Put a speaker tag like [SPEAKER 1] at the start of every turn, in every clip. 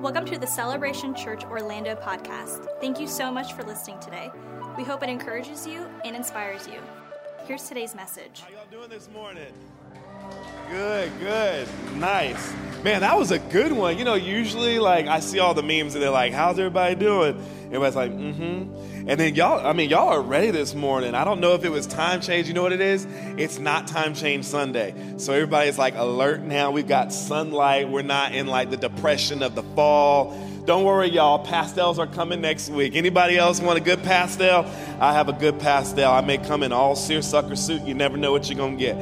[SPEAKER 1] Welcome to the Celebration Church Orlando podcast. Thank you so much for listening today. We hope it encourages you and inspires you. Here's today's message.
[SPEAKER 2] How y'all doing this morning? Good, good, nice. Man, that was a good one. You know, usually like I see all the memes and they're like, "How's everybody doing?" Everybody's like, "Mm-hmm." And then y'all, I mean, y'all are ready this morning. I don't know if it was time change. You know what it is? It's not time change Sunday. So everybody's like alert now. We've got sunlight. We're not in like the depression of the fall. Don't worry, y'all. Pastels are coming next week. Anybody else want a good pastel? I have a good pastel. I may come in all seersucker suit. You never know what you're gonna get.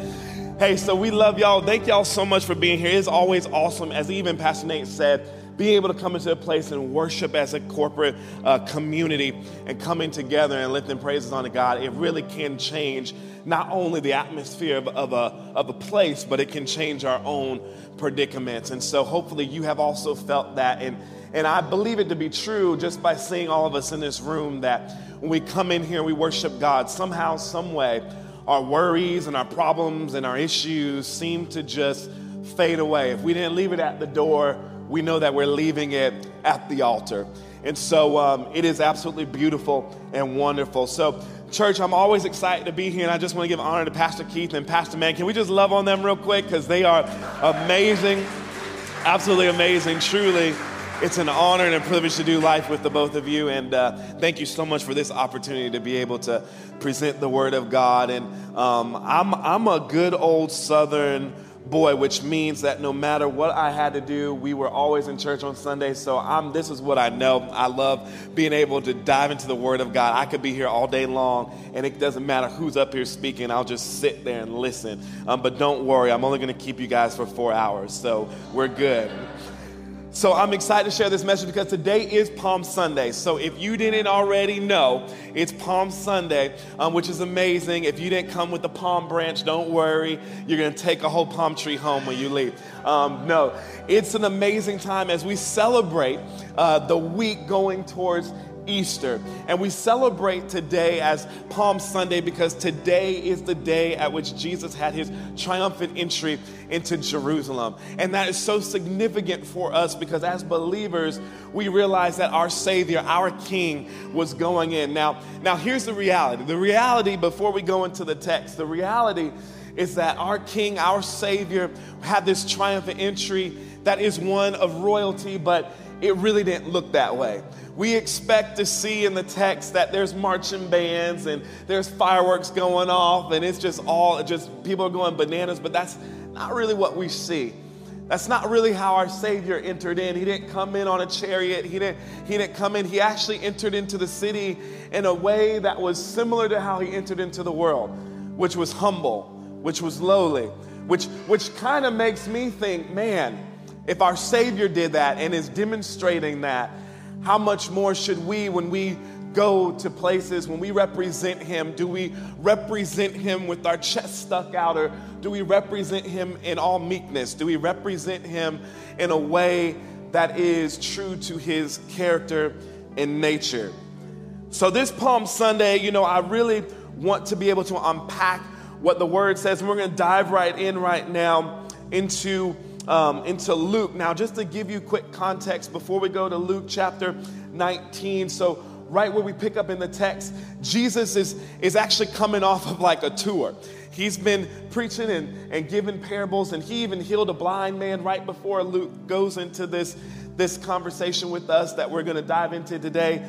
[SPEAKER 2] Hey, so we love y'all. Thank y'all so much for being here. It's always awesome, as even Pastor Nate said, being able to come into a place and worship as a corporate uh, community and coming together and lifting praises on God. It really can change not only the atmosphere of, of, a, of a place, but it can change our own predicaments. And so hopefully you have also felt that. And, and I believe it to be true just by seeing all of us in this room that when we come in here and we worship God, somehow, some way, our worries and our problems and our issues seem to just fade away. If we didn't leave it at the door, we know that we're leaving it at the altar. And so um, it is absolutely beautiful and wonderful. So, church, I'm always excited to be here, and I just want to give honor to Pastor Keith and Pastor Man. Can we just love on them real quick? Because they are amazing, absolutely amazing, truly. It's an honor and a privilege to do life with the both of you. And uh, thank you so much for this opportunity to be able to present the Word of God. And um, I'm, I'm a good old Southern boy, which means that no matter what I had to do, we were always in church on Sunday. So I'm, this is what I know. I love being able to dive into the Word of God. I could be here all day long, and it doesn't matter who's up here speaking. I'll just sit there and listen. Um, but don't worry, I'm only going to keep you guys for four hours, so we're good. So I'm excited to share this message because today is Palm Sunday. So if you didn't already know, it's Palm Sunday, um, which is amazing. If you didn't come with the palm branch, don't worry. You're going to take a whole palm tree home when you leave. Um, no, it's an amazing time as we celebrate uh, the week going towards Easter. And we celebrate today as Palm Sunday because today is the day at which Jesus had his triumphant entry into Jerusalem. And that is so significant for us because as believers, we realize that our Savior, our King, was going in. Now, now here's the reality. The reality, before we go into the text, the reality is that our King, our Savior, had this triumphant entry that is one of royalty, but it really didn't look that way. We expect to see in the text that there's marching bands and there's fireworks going off and it's just all just people are going bananas, but that's not really what we see. That's not really how our Savior entered in. He didn't come in on a chariot. He didn't, he didn't come in. He actually entered into the city in a way that was similar to how he entered into the world, which was humble, which was lowly, which, which kind of makes me think, man, if our Savior did that and is demonstrating that, how much more should we, when we go to places, when we represent Him, do we represent Him with our chest stuck out, or do we represent Him in all meekness? Do we represent Him in a way that is true to His character and nature? So, this Palm Sunday, you know, I really want to be able to unpack what the Word says, and we're going to dive right in right now into um, into Luke. Now, just to give you quick context before we go to Luke chapter 19. So, right where we pick up in the text, Jesus is, is actually coming off of like a tour. He's been preaching and, and giving parables, and he even healed a blind man right before Luke goes into this, this conversation with us that we're going to dive into today.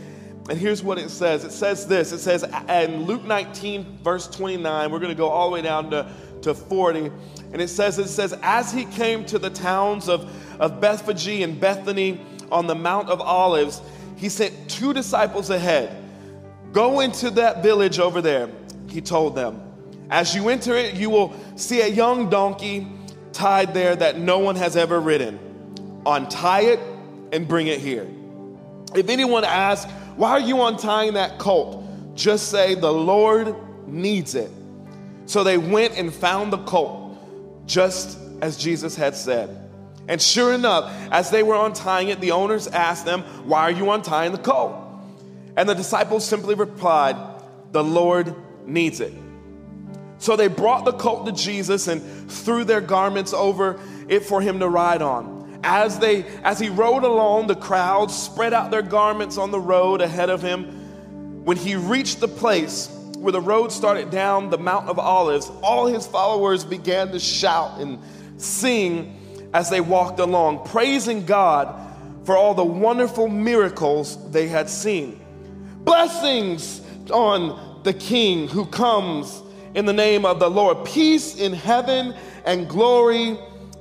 [SPEAKER 2] And here's what it says it says this it says in Luke 19, verse 29, we're going to go all the way down to, to 40. And it says, it says, as he came to the towns of, of Bethphage and Bethany on the Mount of Olives, he sent two disciples ahead. Go into that village over there, he told them. As you enter it, you will see a young donkey tied there that no one has ever ridden. Untie it and bring it here. If anyone asks, Why are you untying that colt? Just say, The Lord needs it. So they went and found the colt just as Jesus had said. And sure enough, as they were untying it, the owners asked them, Why are you untying the colt? And the disciples simply replied, The Lord needs it. So they brought the colt to Jesus and threw their garments over it for him to ride on. As they as he rode along, the crowd spread out their garments on the road ahead of him. When he reached the place where the road started down the Mount of Olives, all his followers began to shout and sing as they walked along, praising God for all the wonderful miracles they had seen. Blessings on the King who comes in the name of the Lord. Peace in heaven and glory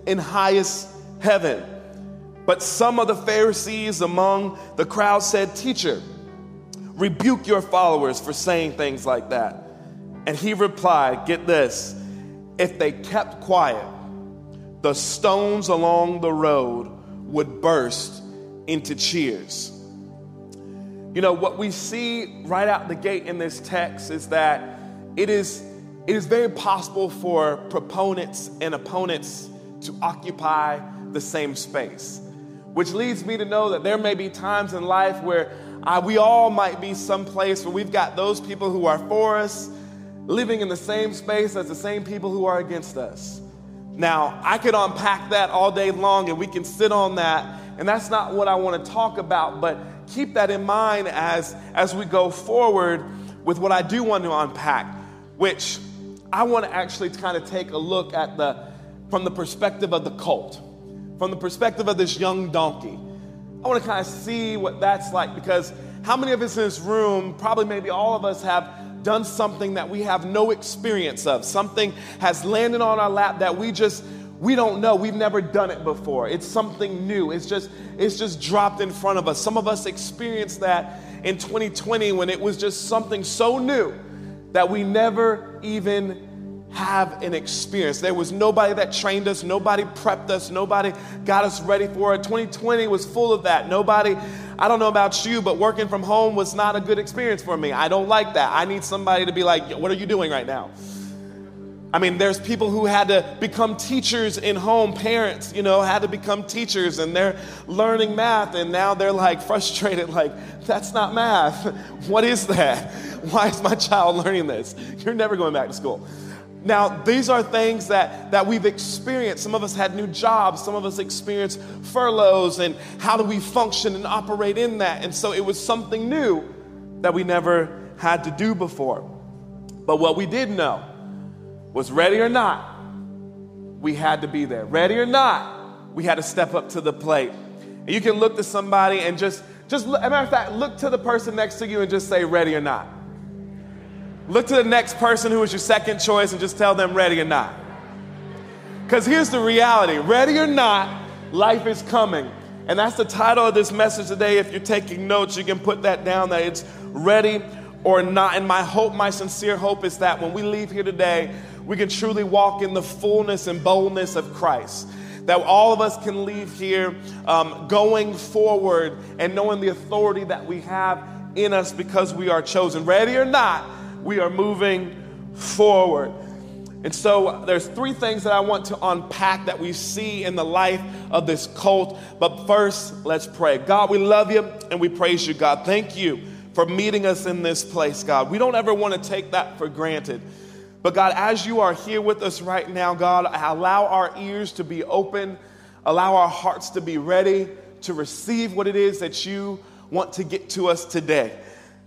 [SPEAKER 2] in highest heaven. But some of the Pharisees among the crowd said, Teacher, rebuke your followers for saying things like that. And he replied, Get this, if they kept quiet, the stones along the road would burst into cheers. You know, what we see right out the gate in this text is that it is, it is very possible for proponents and opponents to occupy the same space, which leads me to know that there may be times in life where we all might be someplace where we've got those people who are for us living in the same space as the same people who are against us. Now, I could unpack that all day long and we can sit on that, and that's not what I want to talk about, but keep that in mind as, as we go forward with what I do want to unpack, which I want to actually kind of take a look at the from the perspective of the cult, from the perspective of this young donkey. I want to kind of see what that's like because how many of us in this room, probably maybe all of us, have done something that we have no experience of? Something has landed on our lap that we just we don't know. We've never done it before. It's something new. It's just it's just dropped in front of us. Some of us experienced that in 2020 when it was just something so new that we never even have an experience. There was nobody that trained us. Nobody prepped us. Nobody got us ready for it. 2020 was full of that. Nobody i don't know about you but working from home was not a good experience for me. I don't like that. I need somebody to be like what are you doing right now? I mean, there's people who had to become teachers in home, parents, you know, had to become teachers and they're learning math and now they're like frustrated, like, that's not math. What is that? Why is my child learning this? You're never going back to school. Now, these are things that, that we've experienced. Some of us had new jobs, some of us experienced furloughs, and how do we function and operate in that? And so it was something new that we never had to do before. But what we did know, was ready or not, we had to be there. Ready or not, we had to step up to the plate. And you can look to somebody and just, just matter of fact, look to the person next to you and just say, ready or not. Look to the next person who is your second choice and just tell them, ready or not. Because here's the reality ready or not, life is coming. And that's the title of this message today. If you're taking notes, you can put that down that it's ready or not. And my hope, my sincere hope is that when we leave here today, we can truly walk in the fullness and boldness of Christ. That all of us can leave here um, going forward and knowing the authority that we have in us because we are chosen. Ready or not, we are moving forward. And so there's three things that I want to unpack that we see in the life of this cult. But first, let's pray. God, we love you and we praise you, God. Thank you for meeting us in this place, God. We don't ever want to take that for granted. But God, as you are here with us right now, God, allow our ears to be open, allow our hearts to be ready to receive what it is that you want to get to us today.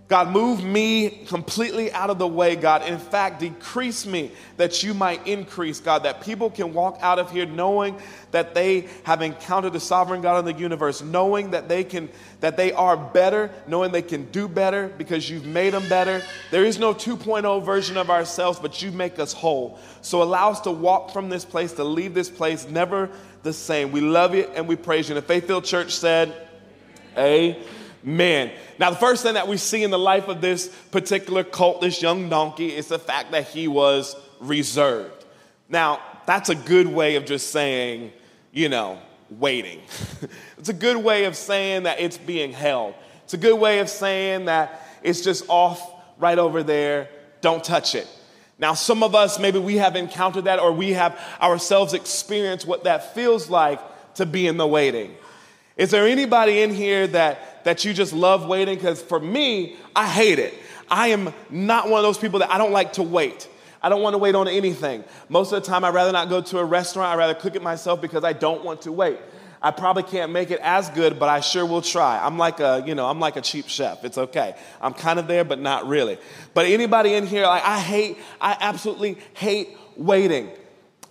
[SPEAKER 2] God, move me completely out of the way, God. In fact, decrease me that you might increase, God, that people can walk out of here knowing that they have encountered the sovereign God of the universe, knowing that they can that they are better, knowing they can do better because you've made them better. There is no 2.0 version of ourselves, but you make us whole. So allow us to walk from this place, to leave this place never the same. We love you and we praise you. And the Faith Filled Church said, Amen. Man. Now, the first thing that we see in the life of this particular cult, this young donkey, is the fact that he was reserved. Now, that's a good way of just saying, you know, waiting. it's a good way of saying that it's being held. It's a good way of saying that it's just off right over there, don't touch it. Now, some of us, maybe we have encountered that or we have ourselves experienced what that feels like to be in the waiting. Is there anybody in here that, that you just love waiting? Because for me, I hate it. I am not one of those people that I don't like to wait. I don't want to wait on anything. Most of the time, I'd rather not go to a restaurant. I'd rather cook it myself because I don't want to wait. I probably can't make it as good, but I sure will try. I'm like a, you know, I'm like a cheap chef. It's okay. I'm kind of there, but not really. But anybody in here, like, I hate, I absolutely hate waiting.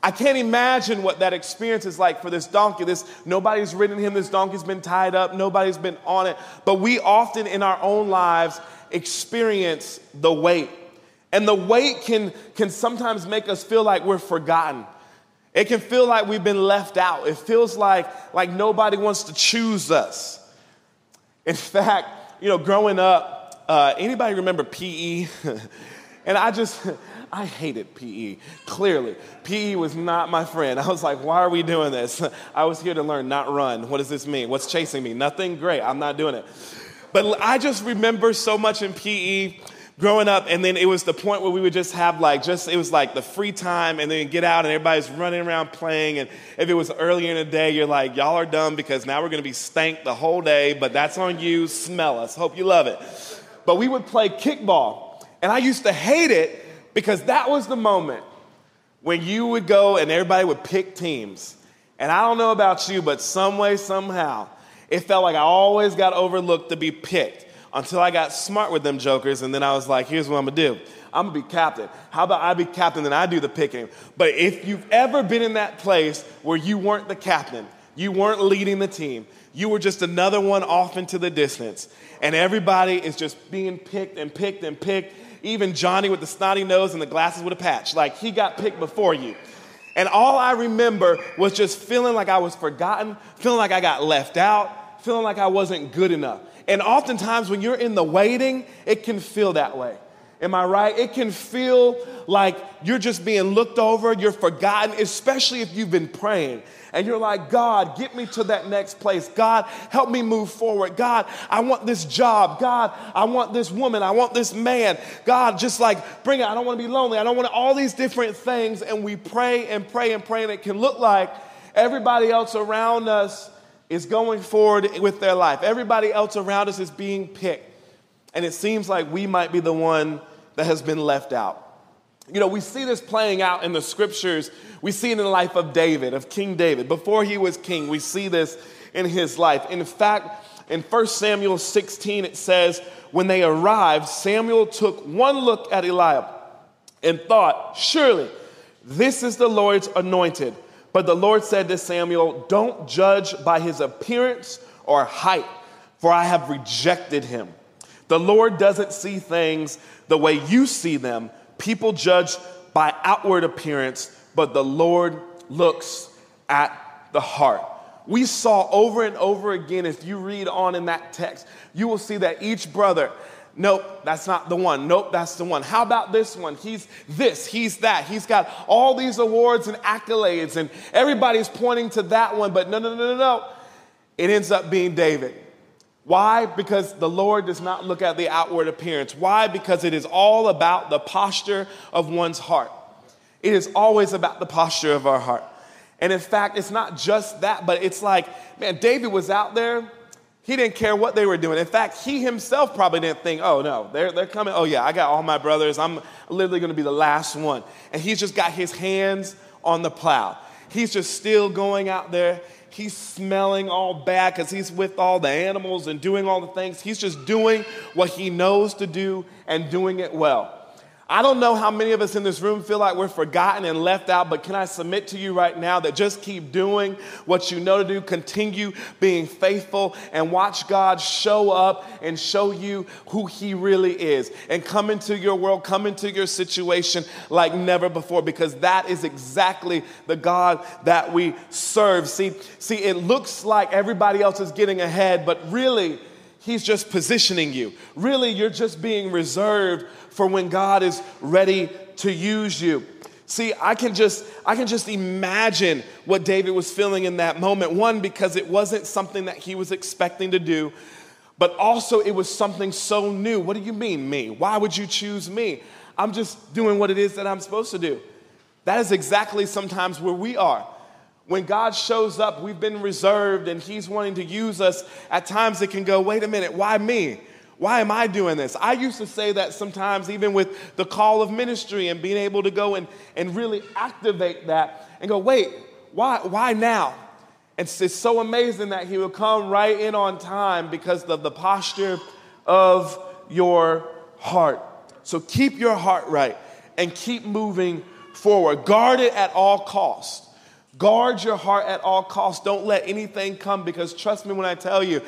[SPEAKER 2] I can't imagine what that experience is like for this donkey. This nobody's ridden him. This donkey's been tied up. Nobody's been on it. But we often in our own lives experience the wait. And the wait can, can sometimes make us feel like we're forgotten. It can feel like we've been left out. It feels like, like nobody wants to choose us. In fact, you know, growing up, uh, anybody remember PE? and I just, I hated PE, clearly. PE was not my friend. I was like, why are we doing this? I was here to learn, not run. What does this mean? What's chasing me? Nothing? Great, I'm not doing it. But I just remember so much in PE growing up, and then it was the point where we would just have like, just, it was like the free time, and then get out, and everybody's running around playing. And if it was earlier in the day, you're like, y'all are dumb because now we're gonna be stank the whole day, but that's on you. Smell us. Hope you love it. But we would play kickball, and I used to hate it because that was the moment when you would go and everybody would pick teams. And I don't know about you, but some way, somehow, it felt like I always got overlooked to be picked until I got smart with them jokers, and then I was like, here's what I'm gonna do. I'm gonna be captain. How about I be captain and I do the picking? But if you've ever been in that place where you weren't the captain, you weren't leading the team, you were just another one off into the distance, and everybody is just being picked and picked and picked. Even Johnny with the snotty nose and the glasses with a patch, like he got picked before you. And all I remember was just feeling like I was forgotten, feeling like I got left out, feeling like I wasn't good enough. And oftentimes, when you're in the waiting, it can feel that way. Am I right? It can feel like you're just being looked over, you're forgotten, especially if you've been praying. And you're like, God, get me to that next place. God, help me move forward. God, I want this job. God, I want this woman. I want this man. God, just like bring it. I don't want to be lonely. I don't want all these different things. And we pray and pray and pray. And it can look like everybody else around us is going forward with their life. Everybody else around us is being picked. And it seems like we might be the one that has been left out. You know, we see this playing out in the scriptures. We see it in the life of David, of King David. Before he was king, we see this in his life. In fact, in 1 Samuel 16, it says, When they arrived, Samuel took one look at Eliab and thought, Surely this is the Lord's anointed but the Lord said to Samuel, Don't judge by his appearance or height, for I have rejected him. The Lord doesn't see things the way you see them. People judge by outward appearance, but the Lord looks at the heart. We saw over and over again, if you read on in that text, you will see that each brother Nope, that's not the one. Nope, that's the one. How about this one? He's this, he's that. He's got all these awards and accolades, and everybody's pointing to that one, but no, no, no, no, no. It ends up being David. Why? Because the Lord does not look at the outward appearance. Why? Because it is all about the posture of one's heart. It is always about the posture of our heart. And in fact, it's not just that, but it's like, man, David was out there he didn't care what they were doing. In fact, he himself probably didn't think, oh no, they're, they're coming. Oh yeah, I got all my brothers. I'm literally going to be the last one. And he's just got his hands on the plow. He's just still going out there. He's smelling all bad because he's with all the animals and doing all the things. He's just doing what he knows to do and doing it well. I don't know how many of us in this room feel like we're forgotten and left out, but can I submit to you right now that just keep doing what you know to do, continue being faithful, and watch God show up and show you who He really is, and come into your world, come into your situation like never before, because that is exactly the God that we serve. See, see, it looks like everybody else is getting ahead, but really, He's just positioning you. Really, you're just being reserved for when God is ready to use you. See, I can just I can just imagine what David was feeling in that moment. One because it wasn't something that he was expecting to do, but also it was something so new. What do you mean me? Why would you choose me? I'm just doing what it is that I'm supposed to do. That is exactly sometimes where we are. When God shows up, we've been reserved and He's wanting to use us. At times it can go, wait a minute, why me? Why am I doing this? I used to say that sometimes, even with the call of ministry and being able to go and, and really activate that and go, wait, why, why now? It's, it's so amazing that He will come right in on time because of the posture of your heart. So keep your heart right and keep moving forward. Guard it at all costs. Guard your heart at all costs. Don't let anything come because trust me when I tell you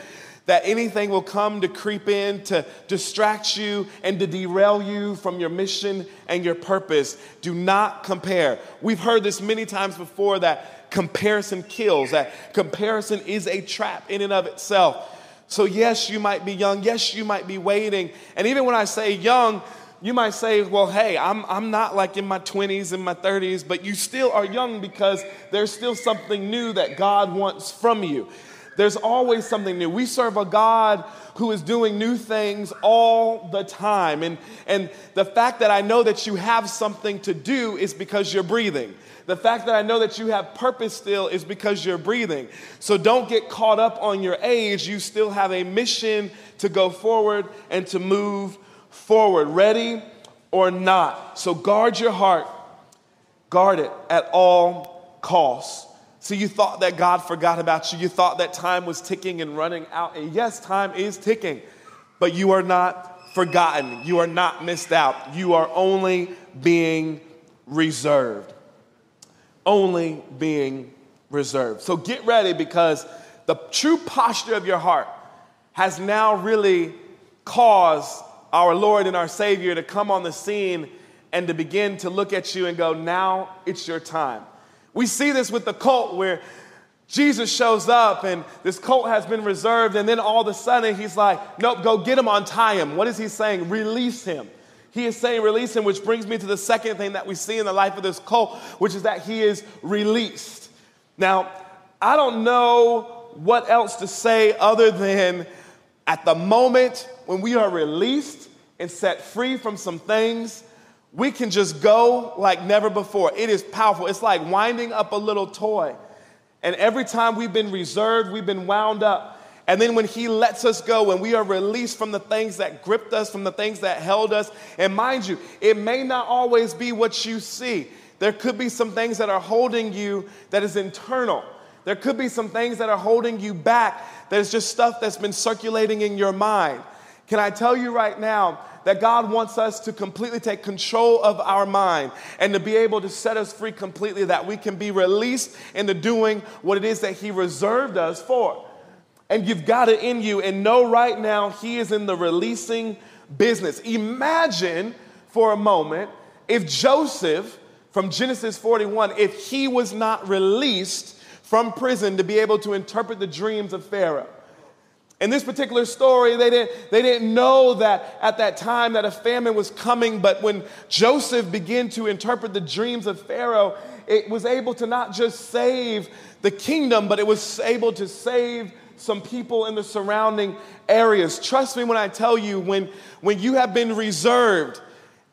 [SPEAKER 2] that anything will come to creep in to distract you and to derail you from your mission and your purpose. Do not compare. We've heard this many times before that comparison kills, that comparison is a trap in and of itself. So, yes, you might be young. Yes, you might be waiting. And even when I say young, you might say, well, hey, I'm, I'm not like in my 20s and my 30s, but you still are young because there's still something new that God wants from you. There's always something new. We serve a God who is doing new things all the time. And, and the fact that I know that you have something to do is because you're breathing. The fact that I know that you have purpose still is because you're breathing. So don't get caught up on your age. You still have a mission to go forward and to move forward, ready or not. So guard your heart, guard it at all costs. So you thought that God forgot about you. You thought that time was ticking and running out. And yes, time is ticking, but you are not forgotten. You are not missed out. You are only being reserved. Only being reserved. So get ready because the true posture of your heart has now really caused our Lord and our Savior to come on the scene and to begin to look at you and go, now it's your time. We see this with the cult where Jesus shows up and this cult has been reserved, and then all of a sudden he's like, Nope, go get him, untie him. What is he saying? Release him. He is saying release him, which brings me to the second thing that we see in the life of this cult, which is that he is released. Now, I don't know what else to say other than at the moment when we are released and set free from some things, we can just go like never before. It is powerful. It's like winding up a little toy. And every time we've been reserved, we've been wound up. And then when He lets us go, when we are released from the things that gripped us, from the things that held us, and mind you, it may not always be what you see. There could be some things that are holding you that is internal. There could be some things that are holding you back that is just stuff that's been circulating in your mind. Can I tell you right now that God wants us to completely take control of our mind and to be able to set us free completely, that we can be released into doing what it is that He reserved us for. And you've got it in you, and know right now He is in the releasing business. Imagine for a moment if Joseph from Genesis 41, if he was not released from prison to be able to interpret the dreams of Pharaoh. In this particular story, they didn't, they didn't know that at that time that a famine was coming, but when Joseph began to interpret the dreams of Pharaoh, it was able to not just save the kingdom, but it was able to save some people in the surrounding areas. Trust me when I tell you, when, when you have been reserved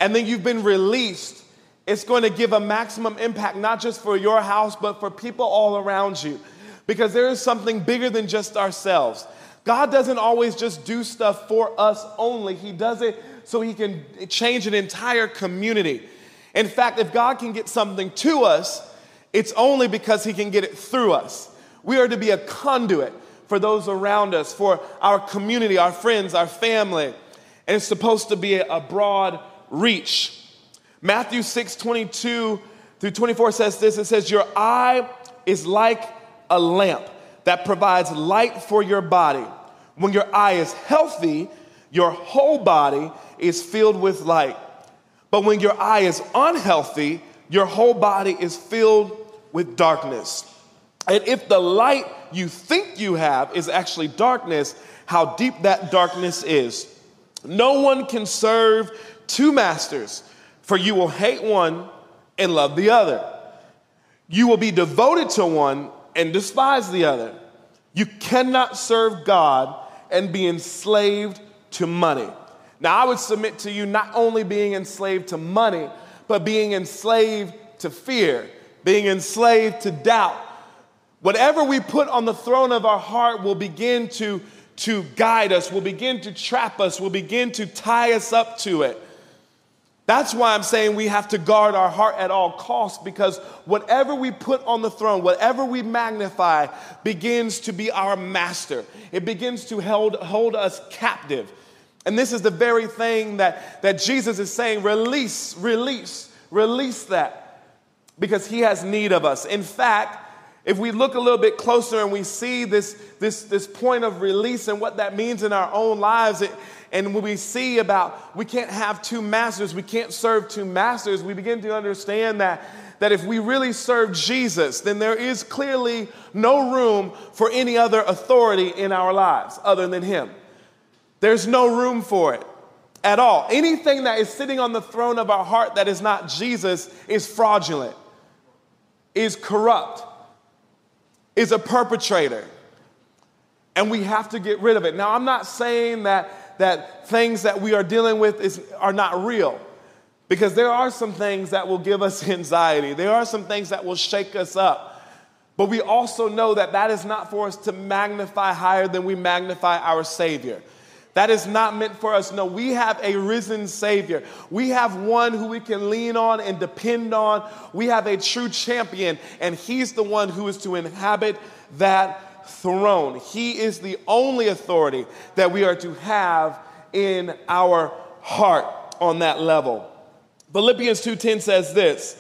[SPEAKER 2] and then you've been released, it's going to give a maximum impact, not just for your house, but for people all around you. Because there is something bigger than just ourselves. God doesn't always just do stuff for us only, He does it so He can change an entire community. In fact, if God can get something to us, it's only because He can get it through us. We are to be a conduit for those around us, for our community, our friends, our family. And it's supposed to be a broad reach. Matthew 6 22 through 24 says this it says, Your eye is like a lamp that provides light for your body. When your eye is healthy, your whole body is filled with light. But when your eye is unhealthy, your whole body is filled with darkness. And if the light you think you have is actually darkness, how deep that darkness is. No one can serve two masters, for you will hate one and love the other. You will be devoted to one and despise the other. You cannot serve God and be enslaved to money. Now, I would submit to you not only being enslaved to money, but being enslaved to fear, being enslaved to doubt. Whatever we put on the throne of our heart will begin to, to guide us, will begin to trap us, will begin to tie us up to it. That's why I'm saying we have to guard our heart at all costs because whatever we put on the throne, whatever we magnify, begins to be our master. It begins to hold, hold us captive. And this is the very thing that, that Jesus is saying release, release, release that because he has need of us. In fact, if we look a little bit closer and we see this, this, this point of release and what that means in our own lives, it, and when we see about we can't have two masters, we can't serve two masters, we begin to understand that, that if we really serve Jesus, then there is clearly no room for any other authority in our lives other than Him. There's no room for it at all. Anything that is sitting on the throne of our heart that is not Jesus is fraudulent, is corrupt, is a perpetrator. And we have to get rid of it. Now, I'm not saying that that things that we are dealing with is, are not real. Because there are some things that will give us anxiety. There are some things that will shake us up. But we also know that that is not for us to magnify higher than we magnify our Savior. That is not meant for us. No, we have a risen Savior. We have one who we can lean on and depend on. We have a true champion, and He's the one who is to inhabit that throne. He is the only authority that we are to have in our heart on that level. Philippians 2:10 says this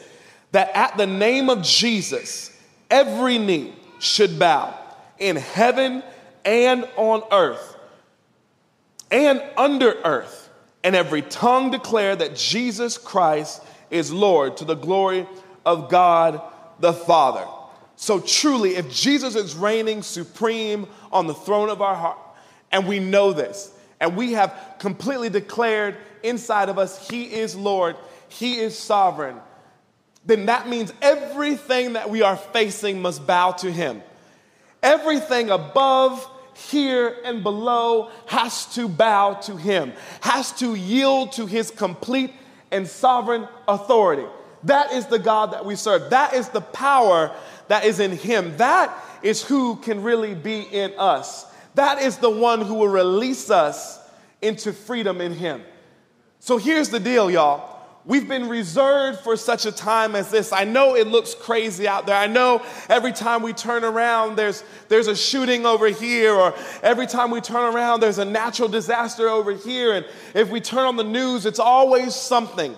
[SPEAKER 2] that at the name of Jesus every knee should bow in heaven and on earth and under earth and every tongue declare that Jesus Christ is Lord to the glory of God the Father. So truly, if Jesus is reigning supreme on the throne of our heart, and we know this, and we have completely declared inside of us, He is Lord, He is sovereign, then that means everything that we are facing must bow to Him. Everything above, here, and below has to bow to Him, has to yield to His complete and sovereign authority. That is the God that we serve. That is the power that is in him. That is who can really be in us. That is the one who will release us into freedom in him. So here's the deal, y'all. We've been reserved for such a time as this. I know it looks crazy out there. I know every time we turn around, there's, there's a shooting over here, or every time we turn around, there's a natural disaster over here. And if we turn on the news, it's always something.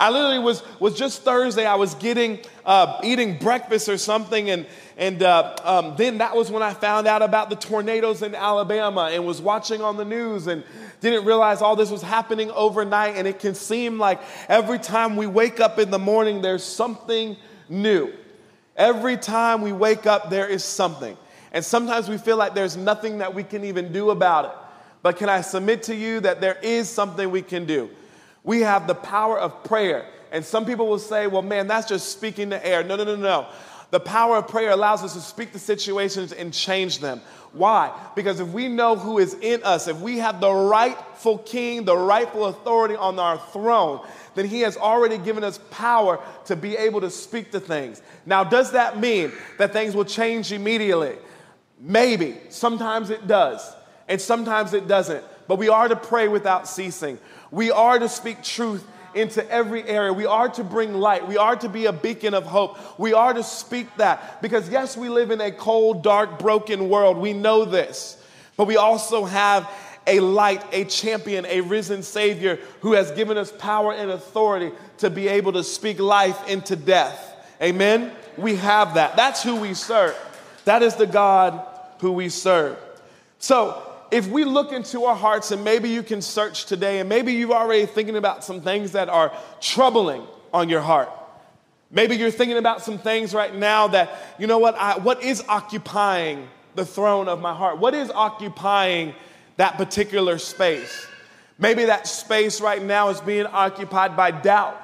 [SPEAKER 2] I literally was, was just Thursday, I was getting, uh, eating breakfast or something, and, and uh, um, then that was when I found out about the tornadoes in Alabama and was watching on the news and didn't realize all this was happening overnight. And it can seem like every time we wake up in the morning, there's something new. Every time we wake up, there is something. And sometimes we feel like there's nothing that we can even do about it. But can I submit to you that there is something we can do? We have the power of prayer. And some people will say, well, man, that's just speaking the air. No, no, no, no. The power of prayer allows us to speak the situations and change them. Why? Because if we know who is in us, if we have the rightful king, the rightful authority on our throne, then he has already given us power to be able to speak to things. Now, does that mean that things will change immediately? Maybe. Sometimes it does, and sometimes it doesn't. But we are to pray without ceasing. We are to speak truth into every area. We are to bring light. We are to be a beacon of hope. We are to speak that because, yes, we live in a cold, dark, broken world. We know this. But we also have a light, a champion, a risen Savior who has given us power and authority to be able to speak life into death. Amen? We have that. That's who we serve. That is the God who we serve. So, if we look into our hearts, and maybe you can search today, and maybe you're already thinking about some things that are troubling on your heart. Maybe you're thinking about some things right now that, you know what, I, what is occupying the throne of my heart? What is occupying that particular space? Maybe that space right now is being occupied by doubt.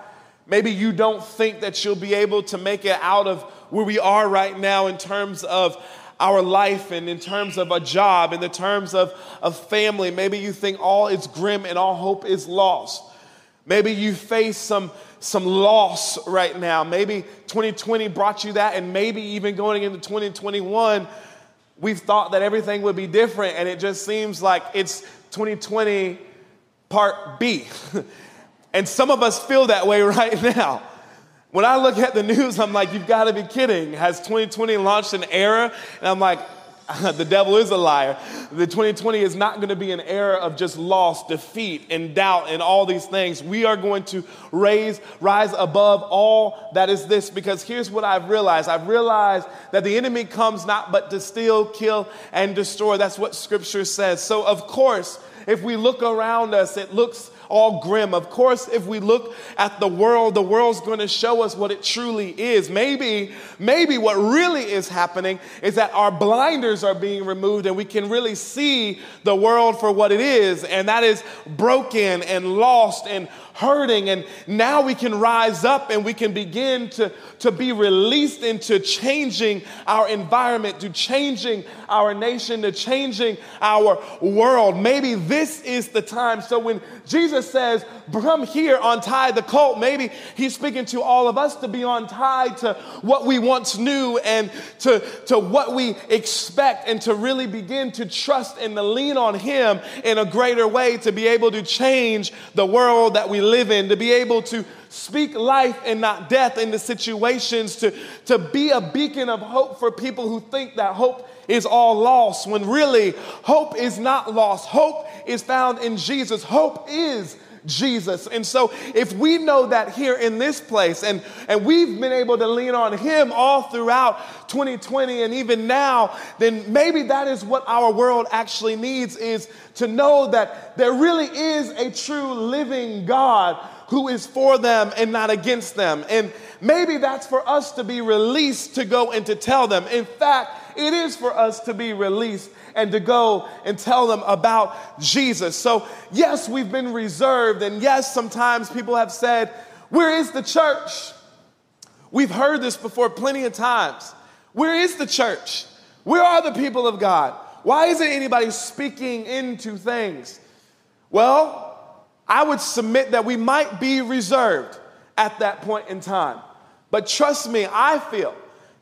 [SPEAKER 2] Maybe you don't think that you'll be able to make it out of where we are right now in terms of our life and in terms of a job, in the terms of, of family. Maybe you think all is grim and all hope is lost. Maybe you face some, some loss right now. Maybe 2020 brought you that, and maybe even going into 2021, we've thought that everything would be different, and it just seems like it's 2020 part B. And some of us feel that way right now. When I look at the news, I'm like, you've got to be kidding. Has 2020 launched an era? And I'm like, the devil is a liar. The 2020 is not going to be an era of just loss, defeat, and doubt, and all these things. We are going to raise, rise above all that is this. Because here's what I've realized I've realized that the enemy comes not but to steal, kill, and destroy. That's what Scripture says. So, of course, if we look around us, it looks all grim. Of course, if we look at the world, the world's going to show us what it truly is. Maybe, maybe what really is happening is that our blinders are being removed and we can really see the world for what it is, and that is broken and lost and hurting. And now we can rise up and we can begin to, to be released into changing our environment, to changing our nation, to changing our world. Maybe this is the time. So when Jesus says, Come here, untie the colt, maybe he's speaking to all of us to be untied to what we once knew and to, to what we expect and to really begin to trust and to lean on him in a greater way to be able to change the world that we live in, to be able to speak life and not death into situations, to, to be a beacon of hope for people who think that hope is all lost, when really hope is not lost. Hope is found in Jesus. Hope is Jesus. And so, if we know that here in this place, and, and we've been able to lean on Him all throughout 2020 and even now, then maybe that is what our world actually needs is to know that there really is a true living God who is for them and not against them. And maybe that's for us to be released to go and to tell them. In fact, it is for us to be released and to go and tell them about Jesus. So, yes, we've been reserved, and yes, sometimes people have said, Where is the church? We've heard this before plenty of times. Where is the church? Where are the people of God? Why isn't anybody speaking into things? Well, I would submit that we might be reserved at that point in time. But trust me, I feel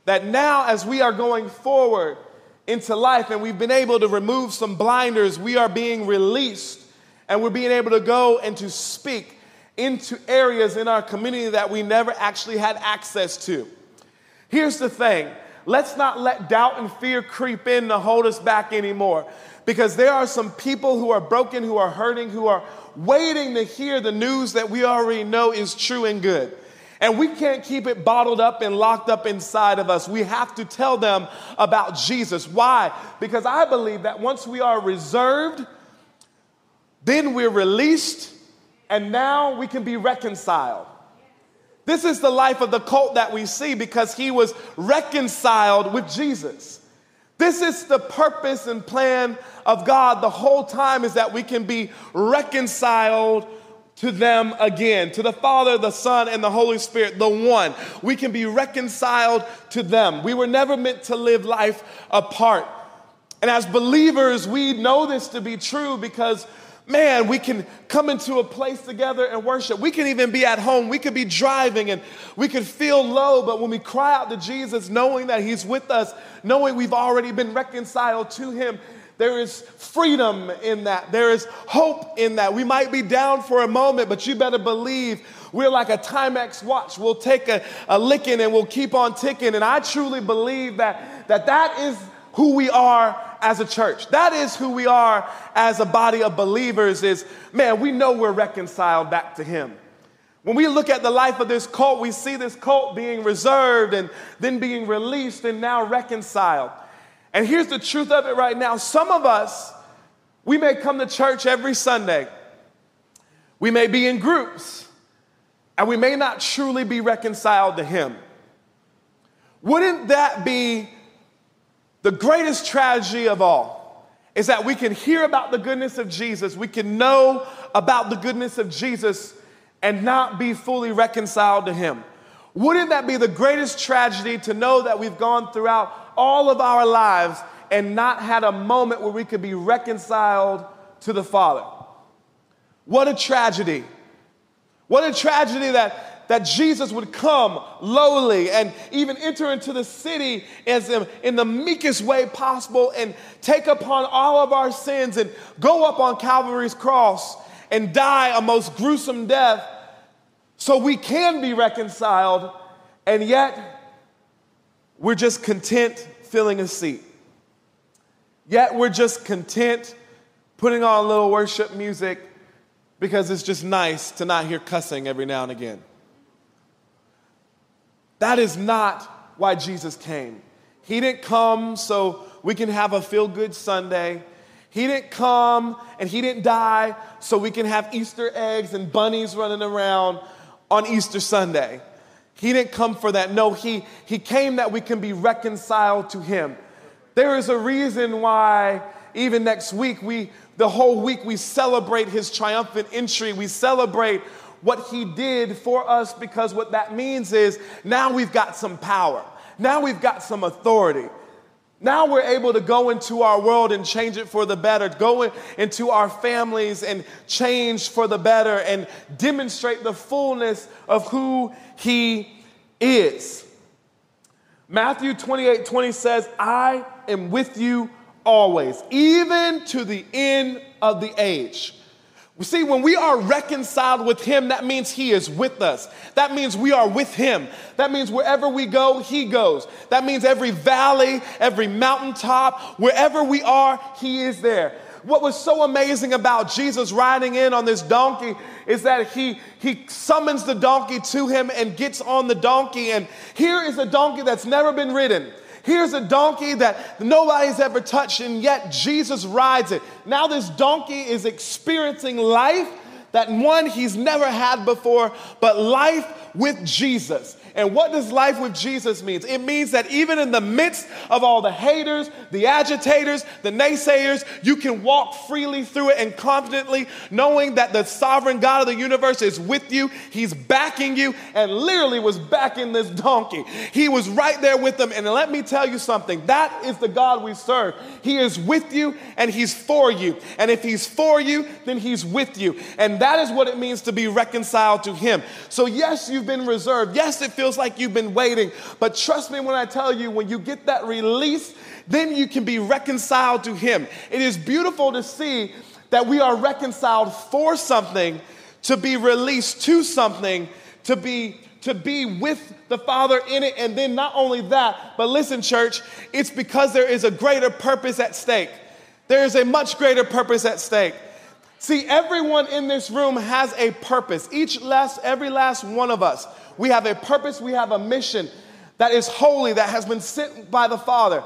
[SPEAKER 2] that now as we are going forward into life and we've been able to remove some blinders, we are being released and we're being able to go and to speak into areas in our community that we never actually had access to. Here's the thing let's not let doubt and fear creep in to hold us back anymore because there are some people who are broken, who are hurting, who are waiting to hear the news that we already know is true and good. And we can't keep it bottled up and locked up inside of us. We have to tell them about Jesus. Why? Because I believe that once we are reserved, then we're released, and now we can be reconciled. This is the life of the cult that we see because he was reconciled with Jesus. This is the purpose and plan of God the whole time is that we can be reconciled to them again, to the Father, the Son, and the Holy Spirit, the one. We can be reconciled to them. We were never meant to live life apart. And as believers, we know this to be true because man, we can come into a place together and worship. We can even be at home. We could be driving and we could feel low, but when we cry out to Jesus, knowing that He's with us, knowing we've already been reconciled to Him, there is freedom in that. There is hope in that. We might be down for a moment, but you better believe we're like a Timex watch. We'll take a, a licking and we'll keep on ticking. And I truly believe that that, that is who we are as a church. That is who we are as a body of believers is, man, we know we're reconciled back to him. When we look at the life of this cult, we see this cult being reserved and then being released and now reconciled. And here's the truth of it right now. Some of us, we may come to church every Sunday. We may be in groups and we may not truly be reconciled to him. Wouldn't that be the greatest tragedy of all is that we can hear about the goodness of Jesus, we can know about the goodness of Jesus, and not be fully reconciled to Him. Wouldn't that be the greatest tragedy to know that we've gone throughout all of our lives and not had a moment where we could be reconciled to the Father? What a tragedy. What a tragedy that that Jesus would come lowly and even enter into the city as in, in the meekest way possible and take upon all of our sins and go up on Calvary's cross and die a most gruesome death So we can be reconciled, and yet we're just content filling a seat. Yet we're just content putting on a little worship music because it's just nice to not hear cussing every now and again. That is not why Jesus came. He didn't come so we can have a feel good Sunday. He didn't come and he didn't die so we can have Easter eggs and bunnies running around on Easter Sunday. He didn't come for that. No, he, he came that we can be reconciled to him. There is a reason why even next week we the whole week we celebrate his triumphant entry. We celebrate what he did for us because what that means is now we've got some power. Now we've got some authority. Now we're able to go into our world and change it for the better, go into our families and change for the better and demonstrate the fullness of who He is. Matthew 28 20 says, I am with you always, even to the end of the age. See, when we are reconciled with Him, that means He is with us. That means we are with Him. That means wherever we go, He goes. That means every valley, every mountaintop, wherever we are, He is there. What was so amazing about Jesus riding in on this donkey is that he, he summons the donkey to him and gets on the donkey. And here is a donkey that's never been ridden. Here's a donkey that nobody's ever touched, and yet Jesus rides it. Now, this donkey is experiencing life that one he's never had before, but life with Jesus. And what does life with Jesus mean? It means that even in the midst of all the haters, the agitators, the naysayers, you can walk freely through it and confidently knowing that the sovereign God of the universe is with you. He's backing you and literally was backing this donkey. He was right there with them. And let me tell you something that is the God we serve. He is with you and He's for you. And if He's for you, then He's with you. And that is what it means to be reconciled to Him. So, yes, you've been reserved. Yes, it feels like you've been waiting. But trust me when I tell you, when you get that release, then you can be reconciled to Him. It is beautiful to see that we are reconciled for something, to be released to something, to be to be with the Father in it. And then not only that, but listen, church, it's because there is a greater purpose at stake. There is a much greater purpose at stake. See, everyone in this room has a purpose. Each last, every last one of us. We have a purpose, we have a mission that is holy, that has been sent by the Father.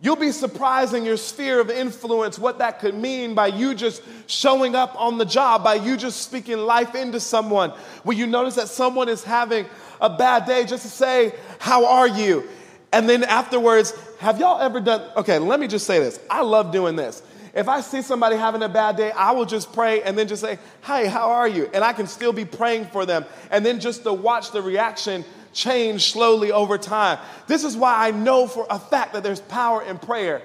[SPEAKER 2] You'll be surprised in your sphere of influence what that could mean by you just showing up on the job, by you just speaking life into someone. When you notice that someone is having a bad day, just to say, How are you? And then afterwards, have y'all ever done? Okay, let me just say this. I love doing this. If I see somebody having a bad day, I will just pray and then just say, Hey, how are you? And I can still be praying for them. And then just to watch the reaction change slowly over time. This is why I know for a fact that there's power in prayer.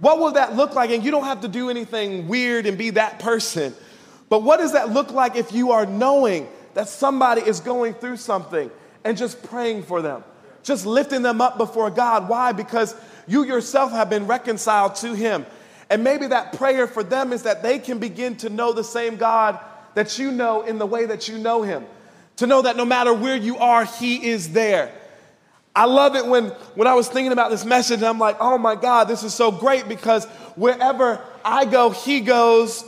[SPEAKER 2] What will that look like? And you don't have to do anything weird and be that person. But what does that look like if you are knowing that somebody is going through something and just praying for them? Just lifting them up before God. Why? Because you yourself have been reconciled to Him. And maybe that prayer for them is that they can begin to know the same God that you know in the way that you know Him. To know that no matter where you are, He is there. I love it when, when I was thinking about this message, I'm like, oh my God, this is so great because wherever I go, He goes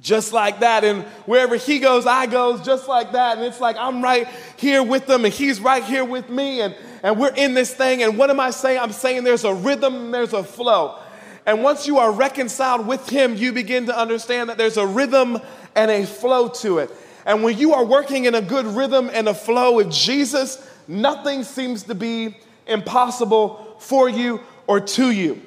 [SPEAKER 2] just like that. And wherever He goes, I goes just like that. And it's like I'm right here with them and He's right here with me. And, and we're in this thing. And what am I saying? I'm saying there's a rhythm, there's a flow. And once you are reconciled with Him, you begin to understand that there's a rhythm and a flow to it. And when you are working in a good rhythm and a flow with Jesus, nothing seems to be impossible for you or to you.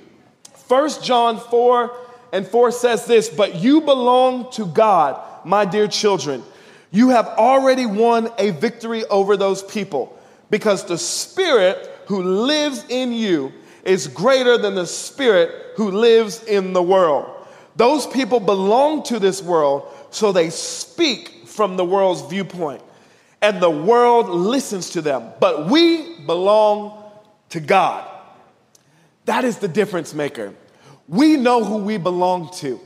[SPEAKER 2] 1 John 4 and 4 says this, but you belong to God, my dear children. You have already won a victory over those people because the Spirit who lives in you is greater than the spirit who lives in the world. Those people belong to this world, so they speak from the world's viewpoint, and the world listens to them. But we belong to God. That is the difference maker. We know who we belong to.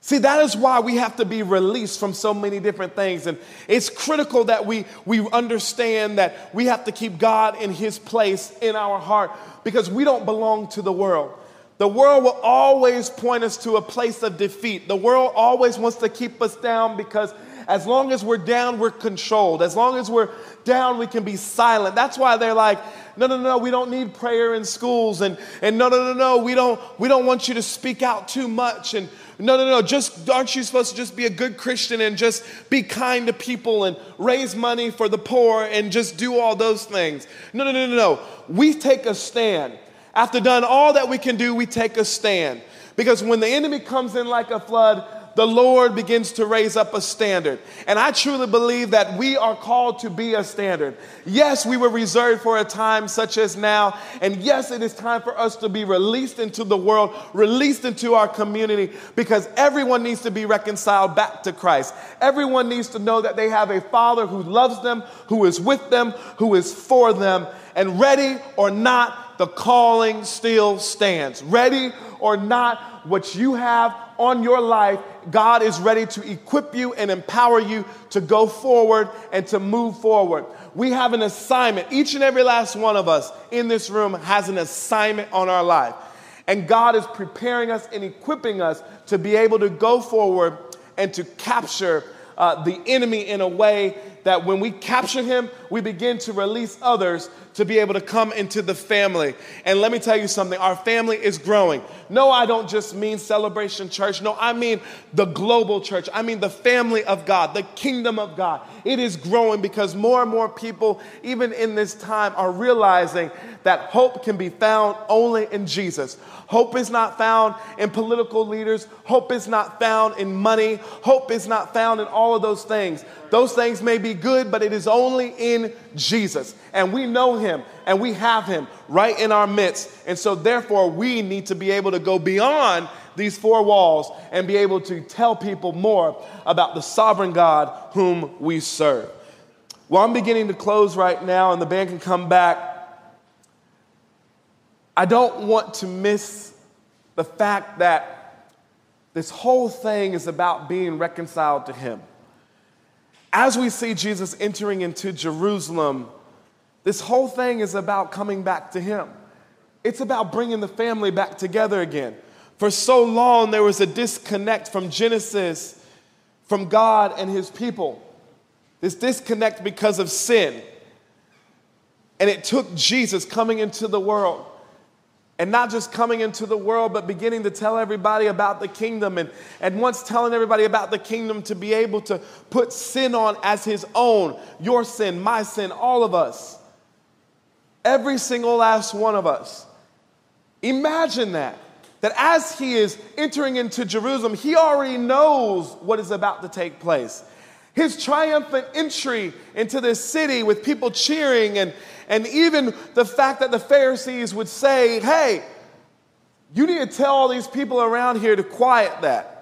[SPEAKER 2] See, that is why we have to be released from so many different things. And it's critical that we, we understand that we have to keep God in His place in our heart because we don't belong to the world. The world will always point us to a place of defeat. The world always wants to keep us down because as long as we're down, we're controlled. As long as we're down, we can be silent. That's why they're like, no, no, no, we don't need prayer in schools. And, and no, no, no, no, we don't, we don't want you to speak out too much. And no, no, no, just aren't you supposed to just be a good Christian and just be kind to people and raise money for the poor and just do all those things? No, no, no, no, no. We take a stand. After done all that we can do, we take a stand. Because when the enemy comes in like a flood, the Lord begins to raise up a standard. And I truly believe that we are called to be a standard. Yes, we were reserved for a time such as now. And yes, it is time for us to be released into the world, released into our community, because everyone needs to be reconciled back to Christ. Everyone needs to know that they have a Father who loves them, who is with them, who is for them. And ready or not, the calling still stands. Ready or not, what you have on your life, God is ready to equip you and empower you to go forward and to move forward. We have an assignment. Each and every last one of us in this room has an assignment on our life. And God is preparing us and equipping us to be able to go forward and to capture uh, the enemy in a way that when we capture him, we begin to release others to be able to come into the family. And let me tell you something our family is growing. No, I don't just mean Celebration Church. No, I mean the global church. I mean the family of God, the kingdom of God. It is growing because more and more people, even in this time, are realizing that hope can be found only in Jesus. Hope is not found in political leaders. Hope is not found in money. Hope is not found in all of those things. Those things may be good, but it is only in Jesus. And we know him and we have him right in our midst. And so, therefore, we need to be able to go beyond these four walls and be able to tell people more about the sovereign God whom we serve. Well, I'm beginning to close right now, and the band can come back. I don't want to miss the fact that this whole thing is about being reconciled to Him. As we see Jesus entering into Jerusalem, this whole thing is about coming back to Him. It's about bringing the family back together again. For so long, there was a disconnect from Genesis, from God and His people. This disconnect because of sin. And it took Jesus coming into the world and not just coming into the world, but beginning to tell everybody about the kingdom. And, and once telling everybody about the kingdom, to be able to put sin on as his own your sin, my sin, all of us. Every single last one of us. Imagine that. That as he is entering into Jerusalem, he already knows what is about to take place. His triumphant entry into this city with people cheering and, and even the fact that the Pharisees would say, hey, you need to tell all these people around here to quiet that.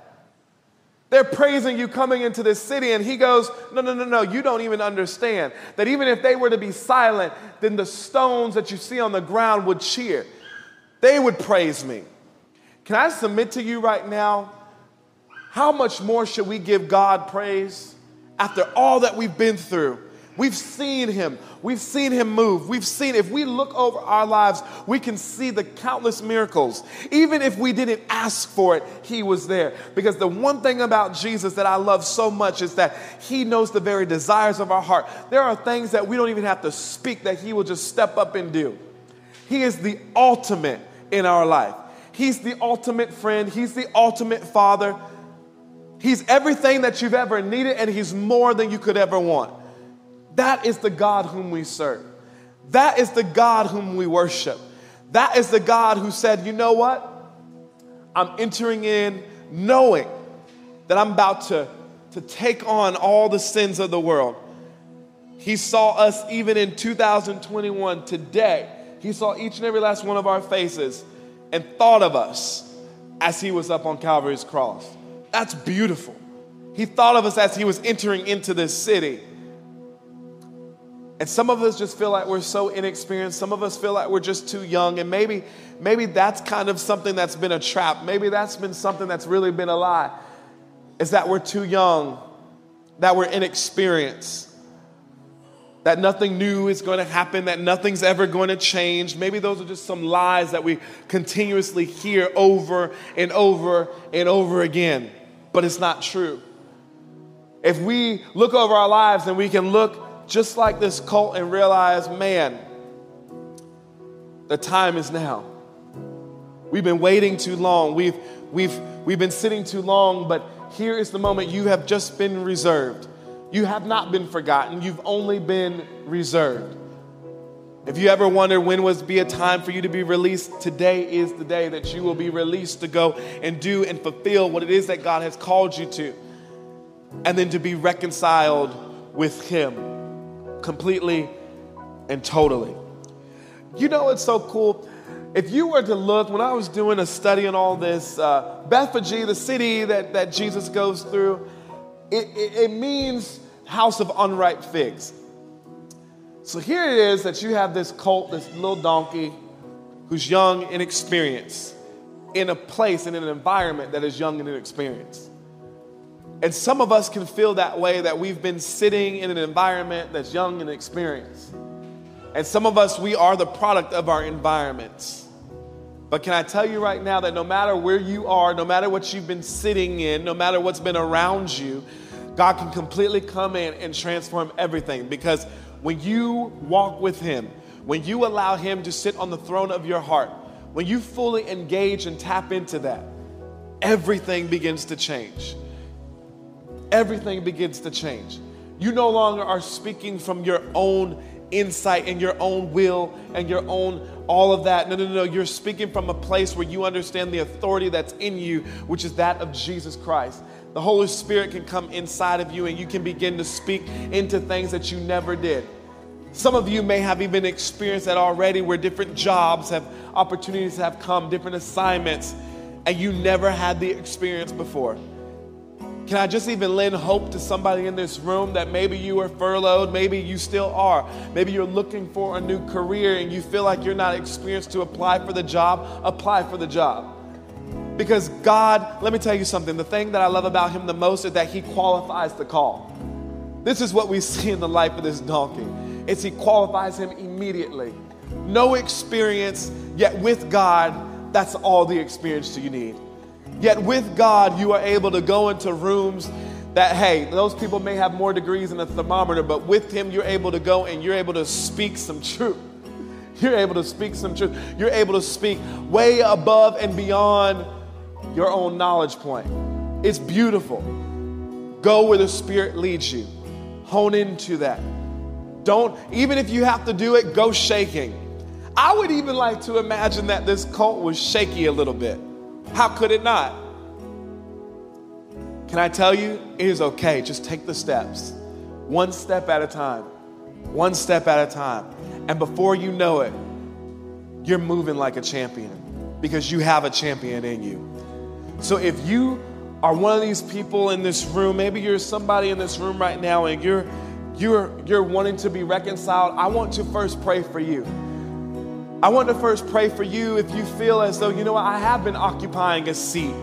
[SPEAKER 2] They're praising you coming into this city. And he goes, No, no, no, no, you don't even understand. That even if they were to be silent, then the stones that you see on the ground would cheer. They would praise me. Can I submit to you right now? How much more should we give God praise after all that we've been through? We've seen him. We've seen him move. We've seen, if we look over our lives, we can see the countless miracles. Even if we didn't ask for it, he was there. Because the one thing about Jesus that I love so much is that he knows the very desires of our heart. There are things that we don't even have to speak that he will just step up and do. He is the ultimate in our life. He's the ultimate friend. He's the ultimate father. He's everything that you've ever needed, and he's more than you could ever want. That is the God whom we serve. That is the God whom we worship. That is the God who said, you know what? I'm entering in knowing that I'm about to, to take on all the sins of the world. He saw us even in 2021, today. He saw each and every last one of our faces and thought of us as he was up on Calvary's cross. That's beautiful. He thought of us as he was entering into this city. And some of us just feel like we're so inexperienced. Some of us feel like we're just too young. And maybe, maybe that's kind of something that's been a trap. Maybe that's been something that's really been a lie. is that we're too young, that we're inexperienced, that nothing new is going to happen, that nothing's ever going to change. Maybe those are just some lies that we continuously hear over and over and over again, but it's not true. If we look over our lives and we can look just like this cult and realize, man, the time is now. We've been waiting too long. We've, we've, we've been sitting too long, but here is the moment you have just been reserved. You have not been forgotten, you've only been reserved. If you ever wonder when was be a time for you to be released, today is the day that you will be released to go and do and fulfill what it is that God has called you to. And then to be reconciled with Him completely and totally. You know, it's so cool. If you were to look, when I was doing a study on all this, uh, Bethphage, the city that, that Jesus goes through, it, it, it means house of unripe figs. So here it is that you have this colt, this little donkey who's young and experienced in a place, and in an environment that is young and inexperienced. And some of us can feel that way that we've been sitting in an environment that's young and experienced. And some of us, we are the product of our environments. But can I tell you right now that no matter where you are, no matter what you've been sitting in, no matter what's been around you, God can completely come in and transform everything because when you walk with Him, when you allow Him to sit on the throne of your heart, when you fully engage and tap into that, everything begins to change. Everything begins to change. You no longer are speaking from your own insight and your own will and your own all of that. No, no, no. You're speaking from a place where you understand the authority that's in you, which is that of Jesus Christ. The Holy Spirit can come inside of you and you can begin to speak into things that you never did. Some of you may have even experienced that already where different jobs have opportunities have come, different assignments, and you never had the experience before. Can I just even lend hope to somebody in this room that maybe you were furloughed, maybe you still are, maybe you're looking for a new career and you feel like you're not experienced to apply for the job? Apply for the job. Because God, let me tell you something, the thing that I love about Him the most is that He qualifies the call. This is what we see in the life of this donkey. It's He qualifies him immediately. No experience, yet with God, that's all the experience you need. Yet with God, you are able to go into rooms that, hey, those people may have more degrees than a thermometer, but with Him, you're able to go and you're able to speak some truth. You're able to speak some truth. You're able to speak way above and beyond your own knowledge point. It's beautiful. Go where the Spirit leads you, hone into that. Don't, even if you have to do it, go shaking. I would even like to imagine that this cult was shaky a little bit. How could it not? Can I tell you, it is okay. Just take the steps, one step at a time, one step at a time. And before you know it, you're moving like a champion because you have a champion in you. So if you are one of these people in this room, maybe you're somebody in this room right now and you're you're you're wanting to be reconciled, I want to first pray for you. I want to first pray for you if you feel as though, you know what, I have been occupying a seat.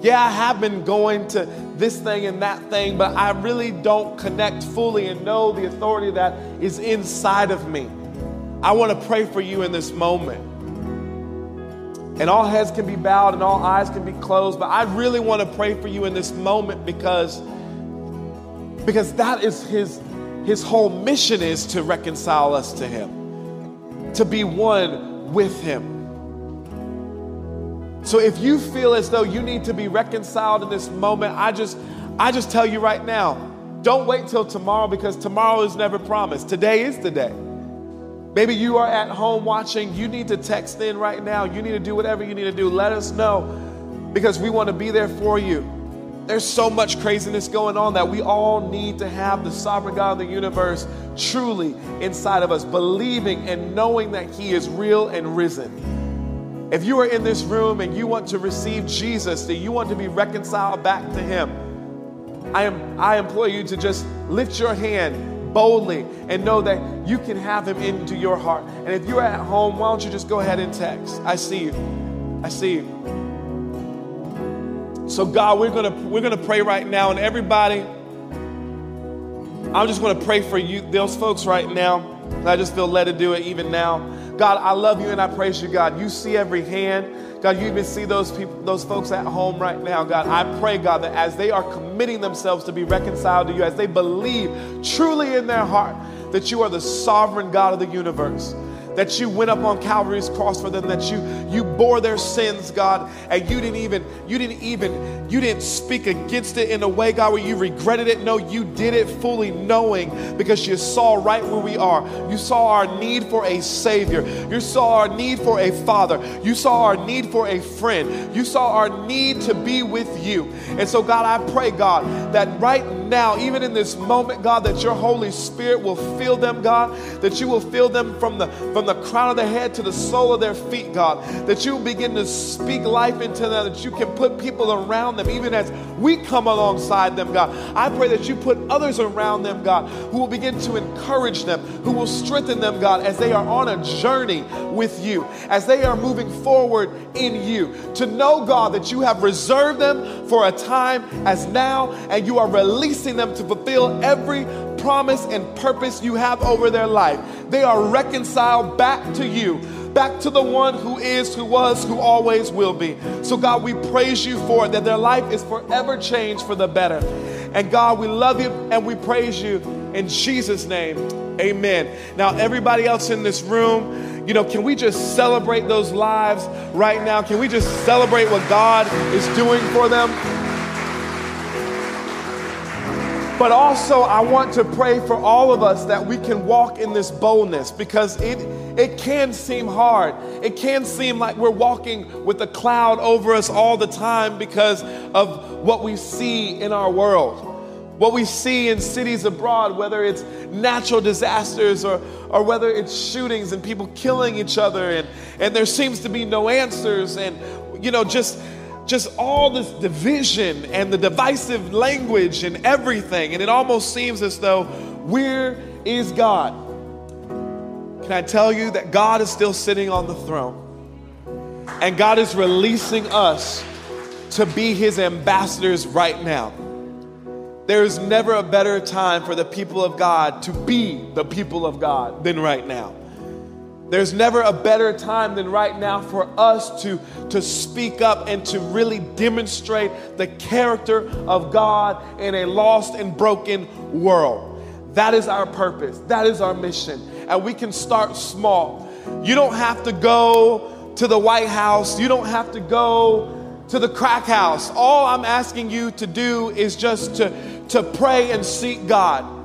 [SPEAKER 2] Yeah, I have been going to this thing and that thing, but I really don't connect fully and know the authority that is inside of me. I want to pray for you in this moment. And all heads can be bowed and all eyes can be closed, but I really want to pray for you in this moment because because that is his his whole mission is to reconcile us to him. To be one with him. So if you feel as though you need to be reconciled in this moment, I just I just tell you right now, don't wait till tomorrow because tomorrow is never promised. Today is the day. Maybe you are at home watching. You need to text in right now. You need to do whatever you need to do. Let us know because we want to be there for you. There's so much craziness going on that we all need to have the sovereign God of the universe truly inside of us, believing and knowing that He is real and risen. If you are in this room and you want to receive Jesus, that you want to be reconciled back to Him, I, am, I implore you to just lift your hand boldly and know that you can have him into your heart. And if you're at home, why don't you just go ahead and text? I see you. I see you. So, God, we're gonna we're gonna pray right now, and everybody, I'm just gonna pray for you, those folks right now. I just feel led to do it even now. God, I love you and I praise you, God. You see every hand. God, you even see those people, those folks at home right now. God, I pray, God, that as they are committing themselves to be reconciled to you, as they believe truly in their heart that you are the sovereign God of the universe that you went up on Calvary's cross for them, that you you bore their sins, God, and you didn't even you didn't even you didn't speak against it in a way, God, where you regretted it. No, you did it fully knowing because you saw right where we are. You saw our need for a savior. You saw our need for a father. You saw our need for a friend. You saw our need to be with you. And so, God, I pray, God, that right now, even in this moment, God, that your Holy Spirit will fill them, God, that you will fill them from the from the crown of their head to the sole of their feet, God, that you begin to speak life into them, that you can put people around them, even as we come alongside them, God. I pray that you put others around them, God, who will begin to encourage them, who will strengthen them, God, as they are on a journey with you, as they are moving forward in you. To know, God, that you have reserved them for a time as now, and you are releasing them to fulfill every promise and purpose you have over their life. They are reconciled back to you, back to the one who is, who was, who always will be. So, God, we praise you for it, that their life is forever changed for the better. And God, we love you and we praise you in Jesus' name. Amen. Now, everybody else in this room, you know, can we just celebrate those lives right now? Can we just celebrate what God is doing for them? But also, I want to pray for all of us that we can walk in this boldness because it, it can seem hard. It can seem like we're walking with a cloud over us all the time because of what we see in our world. What we see in cities abroad, whether it's natural disasters or, or whether it's shootings and people killing each other, and, and there seems to be no answers, and you know, just just all this division and the divisive language and everything. And it almost seems as though, where is God? Can I tell you that God is still sitting on the throne? And God is releasing us to be his ambassadors right now. There is never a better time for the people of God to be the people of God than right now. There's never a better time than right now for us to, to speak up and to really demonstrate the character of God in a lost and broken world. That is our purpose, that is our mission. And we can start small. You don't have to go to the White House, you don't have to go to the crack house. All I'm asking you to do is just to, to pray and seek God.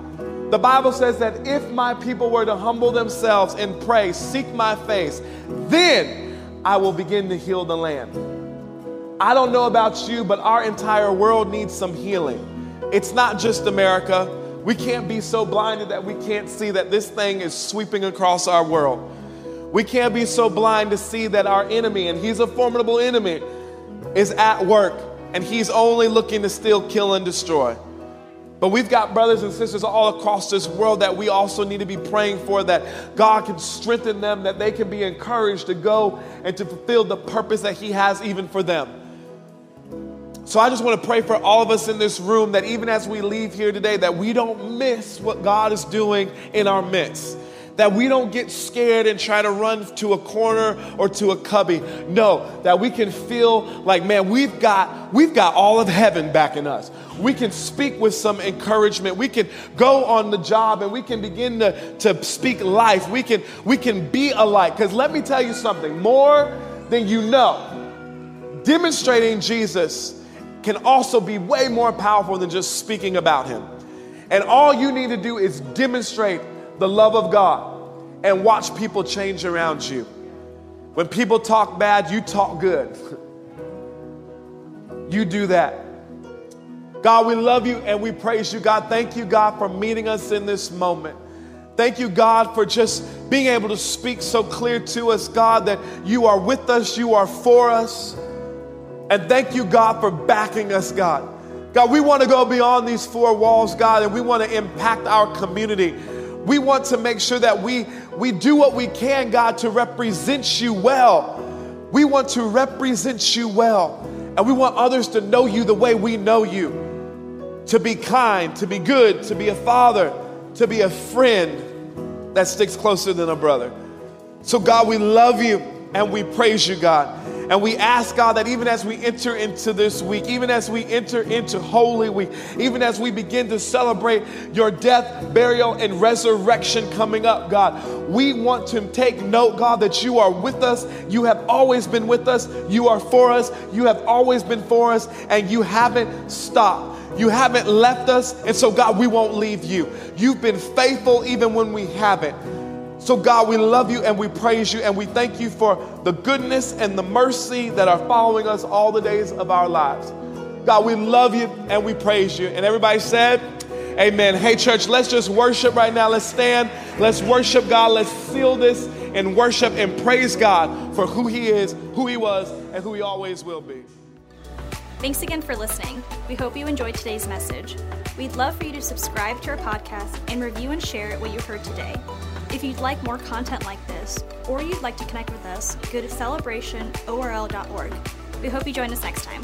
[SPEAKER 2] The Bible says that if my people were to humble themselves and pray, seek my face, then I will begin to heal the land. I don't know about you, but our entire world needs some healing. It's not just America. We can't be so blinded that we can't see that this thing is sweeping across our world. We can't be so blind to see that our enemy, and he's a formidable enemy, is at work and he's only looking to steal, kill, and destroy. But we've got brothers and sisters all across this world that we also need to be praying for that God can strengthen them, that they can be encouraged to go and to fulfill the purpose that He has even for them. So I just want to pray for all of us in this room that even as we leave here today, that we don't miss what God is doing in our midst that we don't get scared and try to run to a corner or to a cubby. No, that we can feel like, man, we've got we've got all of heaven backing us. We can speak with some encouragement. We can go on the job and we can begin to, to speak life. We can we can be a light. Because let me tell you something, more than you know, demonstrating Jesus can also be way more powerful than just speaking about him. And all you need to do is demonstrate the love of God and watch people change around you. When people talk bad, you talk good. you do that. God, we love you and we praise you. God, thank you, God, for meeting us in this moment. Thank you, God, for just being able to speak so clear to us, God, that you are with us, you are for us. And thank you, God, for backing us, God. God, we want to go beyond these four walls, God, and we want to impact our community. We want to make sure that we, we do what we can, God, to represent you well. We want to represent you well. And we want others to know you the way we know you to be kind, to be good, to be a father, to be a friend that sticks closer than a brother. So, God, we love you and we praise you, God. And we ask God that even as we enter into this week, even as we enter into Holy Week, even as we begin to celebrate your death, burial, and resurrection coming up, God, we want to take note, God, that you are with us. You have always been with us. You are for us. You have always been for us, and you haven't stopped. You haven't left us, and so, God, we won't leave you. You've been faithful even when we haven't. So, God, we love you and we praise you and we thank you for the goodness and the mercy that are following us all the days of our lives. God, we love you and we praise you. And everybody said, Amen. Hey, church, let's just worship right now. Let's stand. Let's worship God. Let's seal this in worship and praise God for who He is, who He was, and who He always will be.
[SPEAKER 1] Thanks again for listening. We hope you enjoyed today's message. We'd love for you to subscribe to our podcast and review and share what you heard today. If you'd like more content like this, or you'd like to connect with us, go to celebrationorl.org. We hope you join us next time.